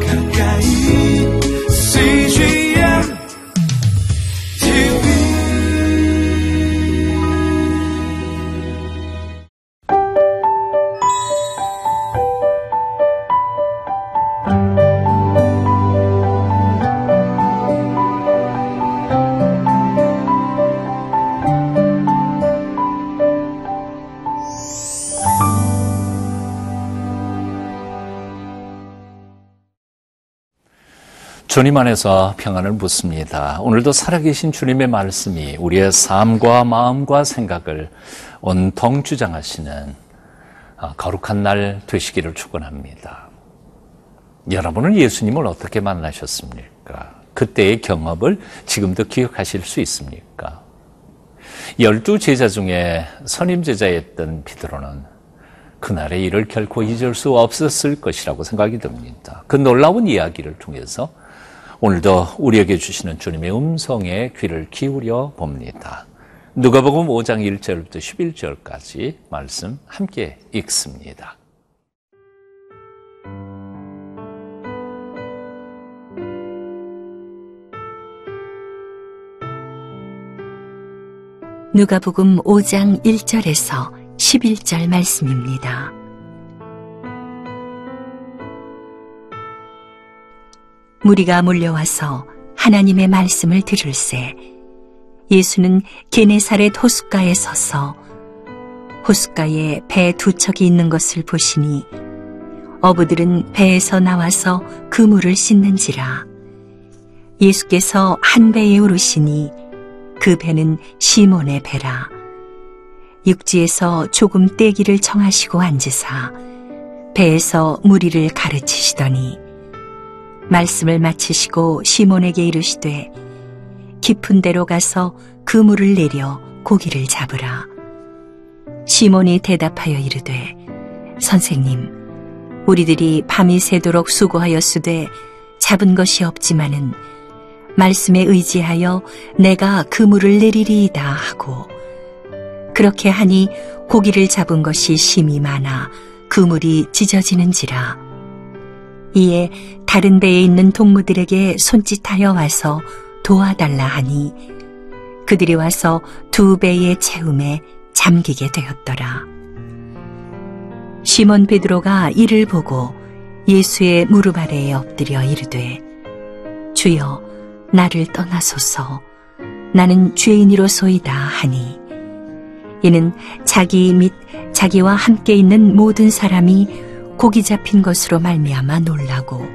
가까 주님 안에서 평안을 묻습니다. 오늘도 살아계신 주님의 말씀이 우리의 삶과 마음과 생각을 온통 주장하시는 아, 거룩한 날 되시기를 축원합니다. 여러분은 예수님을 어떻게 만나셨습니까? 그때의 경험을 지금도 기억하실 수 있습니까? 열두 제자 중에 선임 제자였던 비드로는 그날의 일을 결코 잊을 수 없었을 것이라고 생각이 듭니다. 그 놀라운 이야기를 통해서 오늘도 우리에게 주시는 주님의 음성에 귀를 기울여 봅니다. 누가복음 5장 1절부터 11절까지 말씀 함께 읽습니다. 누가복음 5장 1절에서 11절 말씀입니다. 무리가 몰려와서 하나님의 말씀을 들을새 예수는 게네사렛 호숫가에 서서 호숫가에 배 두 척이 있는 것을 보시니 어부들은 배에서 나와서 그 물을 씻는지라. 예수께서 한 배에 오르시니 그 배는 시몬의 배라. 육지에서 조금 떼기를 청하시고 앉으사 배에서 무리를 가르치시더니 말씀을 마치시고 시몬에게 이르시되 깊은 데로 가서 그물을 내려 고기를 잡으라. 시몬이 대답하여 이르되 선생님 우리들이 밤이 새도록 수고하였으되 잡은 것이 없지만은 말씀에 의지하여 내가 그물을 내리리이다 하고 그렇게 하니 고기를 잡은 것이 심이 많아 그물이 찢어지는지라 이에 다른 배에 있는 동무들에게 손짓하여 와서 도와달라 하니 그들이 와서 두 배의 채움에 잠기게 되었더라. 시몬 베드로가 이를 보고 예수의 무릎 아래에 엎드려 이르되 주여 나를 떠나소서 나는 죄인이로소이다 하니 이는 자기 및 자기와 함께 있는 모든 사람이 고기 잡힌 것으로 말미암아 놀라고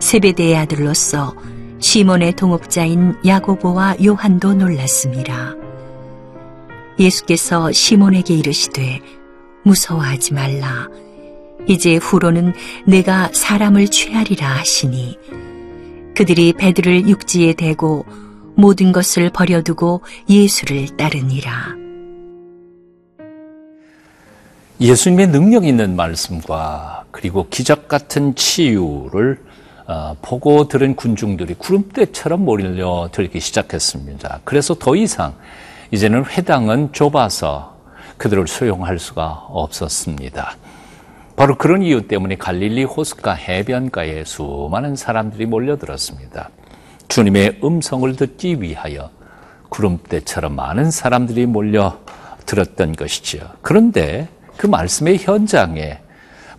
세베대의 아들로서 시몬의 동업자인 야고보와 요한도 놀랐습니다. 예수께서 시몬에게 이르시되 무서워하지 말라. 이제 후로는 내가 사람을 취하리라 하시니 그들이 배들을 육지에 대고 모든 것을 버려두고 예수를 따르니라. 예수님의 능력 있는 말씀과 그리고 기적 같은 치유를 어, 보고 들은 군중들이 구름대처럼 몰려 들기 시작했습니다. 그래서 더 이상 이제는 회당은 좁아서 그들을 수용할 수가 없었습니다. 바로 그런 이유 때문에 갈릴리 호숫가 해변가에 수많은 사람들이 몰려들었습니다. 주님의 음성을 듣기 위하여 구름대처럼 많은 사람들이 몰려 들었던 것이지요. 그런데 그 말씀의 현장에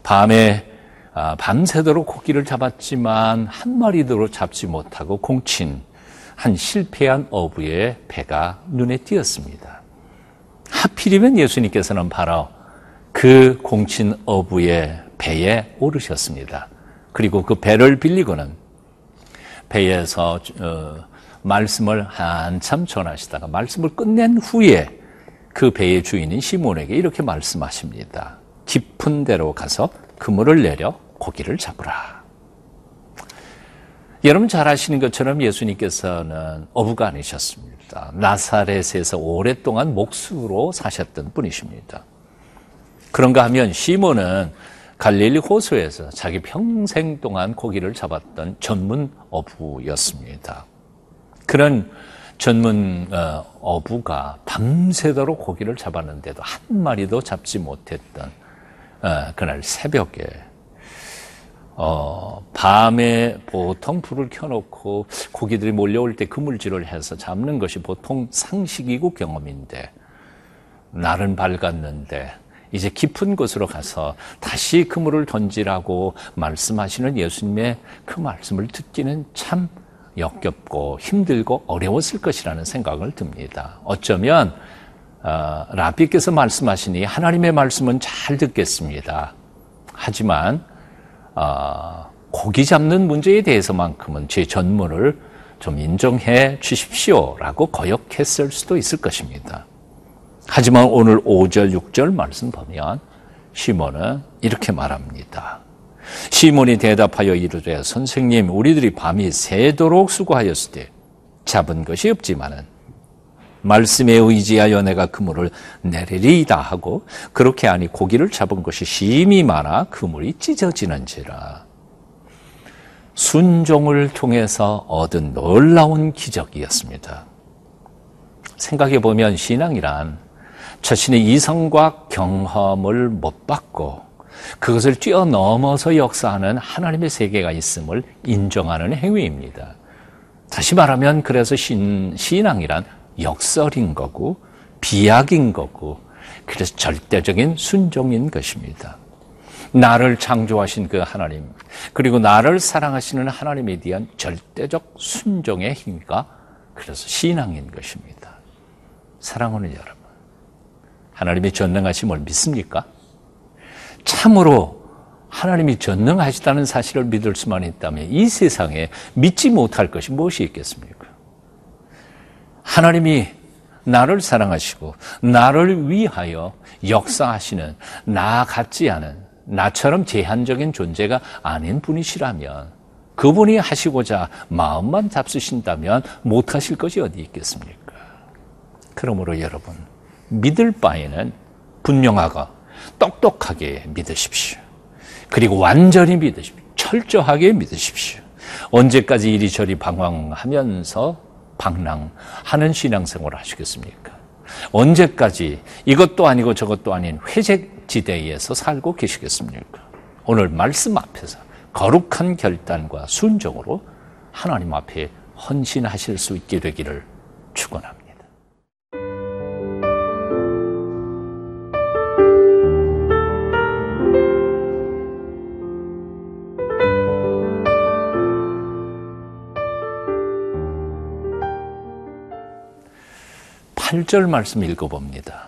밤에 아, 밤새도록 고기를 잡았지만 한 마리도 잡지 못하고 공친 한 실패한 어부의 배가 눈에 띄었습니다. 하필이면 예수님께서는 바로 그 공친 어부의 배에 오르셨습니다. 그리고 그 배를 빌리고는 배에서 어, 말씀을 한참 전하시다가 말씀을 끝낸 후에 그 배의 주인인 시몬에게 이렇게 말씀하십니다. 깊은 데로 가서 그물을 내려 고기를 잡으라. 여러분 잘 아시는 것처럼 예수님께서는 어부가 아니셨습니다. 나사렛에서 오랫동안 목수로 사셨던 분이십니다. 그런가 하면 시몬은 갈릴리 호수에서 자기 평생 동안 고기를 잡았던 전문 어부였습니다. 그런 전문 어, 어부가 밤새도록 고기를 잡았는데도 한 마리도 잡지 못했던 어, 그날 새벽에 어, 밤에 보통 불을 켜놓고 고기들이 몰려올 때 그물질을 해서 잡는 것이 보통 상식이고 경험인데 날은 밝았는데 이제 깊은 곳으로 가서 다시 그물을 던지라고 말씀하시는 예수님의 그 말씀을 듣기는 참 역겹고 힘들고 어려웠을 것이라는 생각을 듭니다. 어쩌면 어, 라비께서 말씀하시니 하나님의 말씀은 잘 듣겠습니다. 하지만 어, 고기 잡는 문제에 대해서만큼은 제 전문을 좀 인정해 주십시오라고 거역했을 수도 있을 것입니다. 하지만 오늘 5절, 6절 말씀 보면 시몬은 이렇게 말합니다. 시몬이 대답하여 이르되 선생님 우리들이 밤이 새도록 수고하였을 때 잡은 것이 없지만은 말씀에 의지하여 내가 그물을 내리리이다 하고 그렇게 하니 고기를 잡은 것이 심히 많아 그물이 찢어지는지라 순종을 통해서 얻은 놀라운 기적이었습니다. 생각해 보면 신앙이란 자신의 이성과 경험을 못 받고 그것을 뛰어넘어서 역사하는 하나님의 세계가 있음을 인정하는 행위입니다. 다시 말하면 그래서 신, 신앙이란 역설인 거고 비약인 거고 그래서 절대적인 순종인 것입니다. 나를 창조하신 그 하나님 그리고 나를 사랑하시는 하나님에 대한 절대적 순종의 행위가 그래서 신앙인 것입니다. 사랑하는 여러분 하나님의 전능하심을 믿습니까? 참으로 하나님이 전능하시다는 사실을 믿을 수만 있다면 이 세상에 믿지 못할 것이 무엇이 있겠습니까? 하나님이 나를 사랑하시고 나를 위하여 역사하시는 나 같지 않은 나처럼 제한적인 존재가 아닌 분이시라면 그분이 하시고자 마음만 잡수신다면 못하실 것이 어디 있겠습니까? 그러므로 여러분 믿을 바에는 분명하고 똑똑하게 믿으십시오. 그리고 완전히 믿으십시오. 철저하게 믿으십시오. 언제까지 이리저리 방황하면서 방랑하는 신앙생활을 하시겠습니까? 언제까지 이것도 아니고 저것도 아닌 회색 지대에서 살고 계시겠습니까? 오늘 말씀 앞에서 거룩한 결단과 순종으로 하나님 앞에 헌신하실 수 있게 되기를 축원합니다. 8절 말씀 읽어봅니다.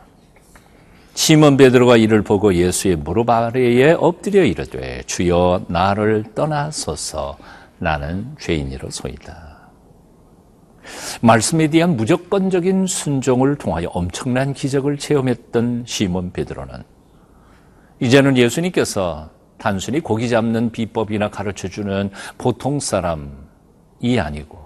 시몬 베드로가 이를 보고 예수의 무릎 아래에 엎드려 이르되 주여 나를 떠나소서 나는 죄인이로소이다. 말씀에 대한 무조건적인 순종을 통하여 엄청난 기적을 체험했던 시몬 베드로는 이제는 예수님께서 단순히 고기 잡는 비법이나 가르쳐 주는 보통 사람이 아니고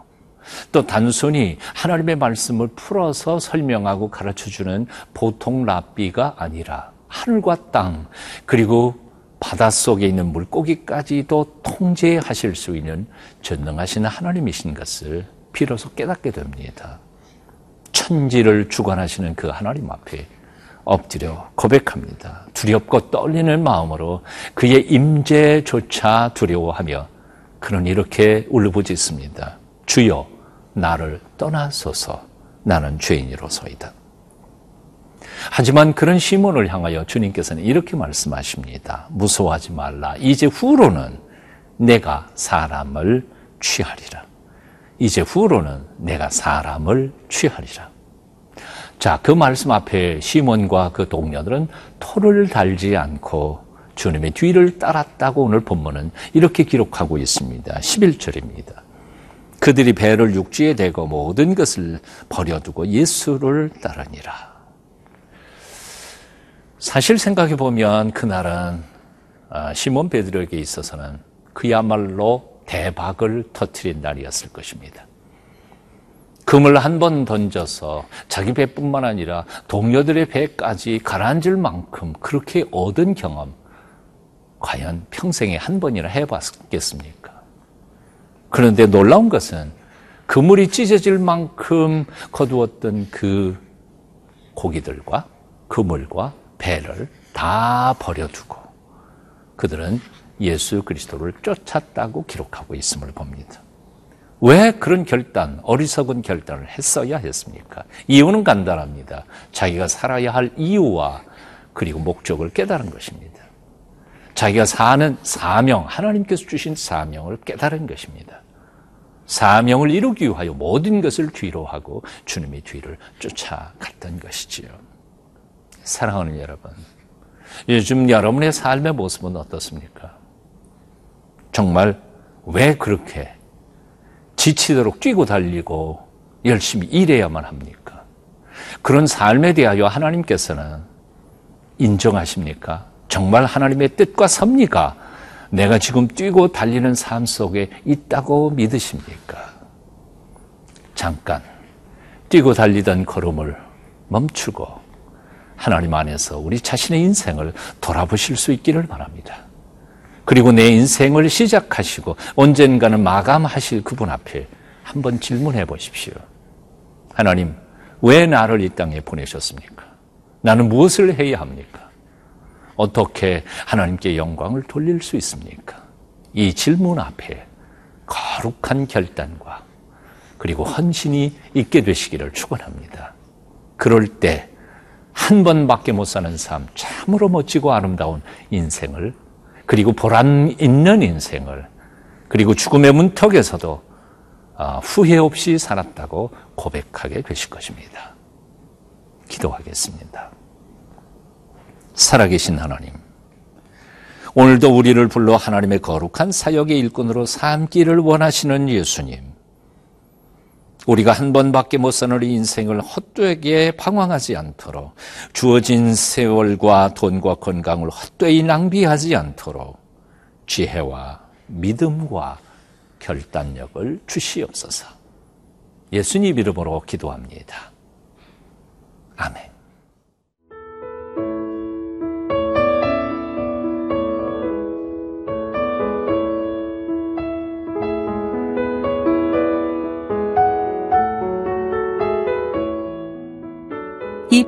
또 단순히 하나님의 말씀을 풀어서 설명하고 가르쳐 주는 보통 랍비가 아니라 하늘과 땅 그리고 바닷속에 있는 물고기까지도 통제하실 수 있는 전능하신 하나님이신 것을 비로소 깨닫게 됩니다. 천지를 주관하시는 그 하나님 앞에 엎드려 고백합니다. 두렵고 떨리는 마음으로 그의 임재조차 두려워하며 그는 이렇게 울부짖습니다. 주여 나를 떠나소서 나는 죄인이로소이다. 하지만 그런 시몬을 향하여 주님께서는 이렇게 말씀하십니다. 무서워하지 말라. 이제 후로는 내가 사람을 취하리라. 이제 후로는 내가 사람을 취하리라. 자, 그 말씀 앞에 시몬과 그 동료들은 토를 달지 않고 주님의 뒤를 따랐다고 오늘 본문은 이렇게 기록하고 있습니다. 11절입니다. 그들이 배를 육지에 대고 모든 것을 버려두고 예수를 따르니라. 사실 생각해 보면 그날은 아, 시몬 베드로에게 있어서는 그야말로 대박을 터트린 날이었을 것입니다. 금을 한 번 던져서 자기 배뿐만 아니라 동료들의 배까지 가라앉을 만큼 그렇게 얻은 경험, 과연 평생에 한 번이나 해봤겠습니까? 그런데 놀라운 것은 그물이 찢어질 만큼 거두었던 그 고기들과 그물과 배를 다 버려두고 그들은 예수 그리스도를 쫓았다고 기록하고 있음을 봅니다. 왜 그런 결단, 어리석은 결단을 했어야 했습니까? 이유는 간단합니다. 자기가 살아야 할 이유와 그리고 목적을 깨달은 것입니다. 자기가 사는 사명, 하나님께서 주신 사명을 깨달은 것입니다. 사명을 이루기 위하여 모든 것을 뒤로 하고 주님의 뒤를 쫓아갔던 것이지요. 사랑하는 여러분, 요즘 여러분의 삶의 모습은 어떻습니까? 정말 왜 그렇게 지치도록 뛰고 달리고 열심히 일해야만 합니까? 그런 삶에 대하여 하나님께서는 인정하십니까? 정말 하나님의 뜻과 섭리가 내가 지금 뛰고 달리는 삶 속에 있다고 믿으십니까? 잠깐 뛰고 달리던 걸음을 멈추고 하나님 안에서 우리 자신의 인생을 돌아보실 수 있기를 바랍니다. 그리고 내 인생을 시작하시고 언젠가는 마감하실 그분 앞에 한번 질문해 보십시오. 하나님, 왜 나를 이 땅에 보내셨습니까? 나는 무엇을 해야 합니까? 어떻게 하나님께 영광을 돌릴 수 있습니까? 이 질문 앞에 거룩한 결단과 그리고 헌신이 있게 되시기를 축원합니다. 그럴 때 한 번밖에 못 사는 삶, 참으로 멋지고 아름다운 인생을 그리고 보람 있는 인생을 그리고 죽음의 문턱에서도 아, 후회 없이 살았다고 고백하게 되실 것입니다. 기도하겠습니다. 살아계신 하나님, 오늘도 우리를 불러 하나님의 거룩한 사역의 일꾼으로 삼기를 원하시는 예수님, 우리가 한 번밖에 못 사는 우리 인생을 헛되게 방황하지 않도록 주어진 세월과 돈과 건강을 헛되이 낭비하지 않도록 지혜와 믿음과 결단력을 주시옵소서. 예수님 이름으로 기도합니다. 아멘.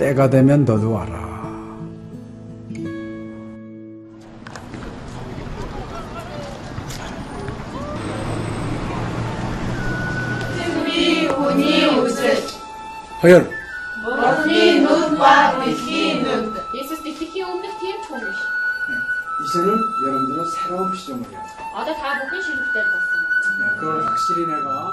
때가 되면 너도 와라. 승비 운이 우슬 허연 머리 눈과 빛이 눈 이스티키 운드팀 총리 이제는 여러분들은 새로운 시점을 해요. 아다 다 묶은 시립 때 봤어. 그걸 확실히 내가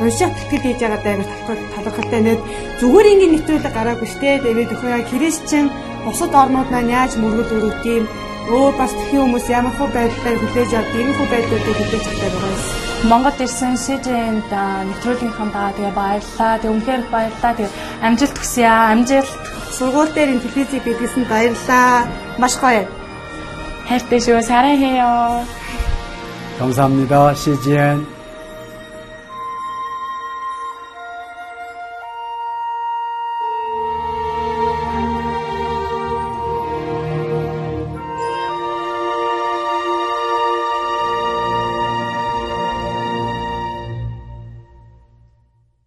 уншаад тэтгэл хийж байгаа даа талхал талхалтай нэт зүгээр ингээд нэвтрүүлэг гараагүй штэ тэгээд өхөө яа христчин бусад орнууд маань яаж мөргөл өрөвт юм өөр бас тхэн хүмүүс ямар хөө байдлаар хүлээж авдаг ийм хөө байдлуудыг хүлээж авдаг байгаа юм. Монгол ирсэн СЖН-д нэвтрүүлгийнхаа даа тэгээ баярлаа. Тэгээ үнхээр их баярлаа. Тэгээ амжилт хүсье аа. Амжилт. Сургууль дээр ин телевизийг бидлсэн баярлаа. Маш гоё. хайртай шүү. 사랑해요. 감사합니다. CGN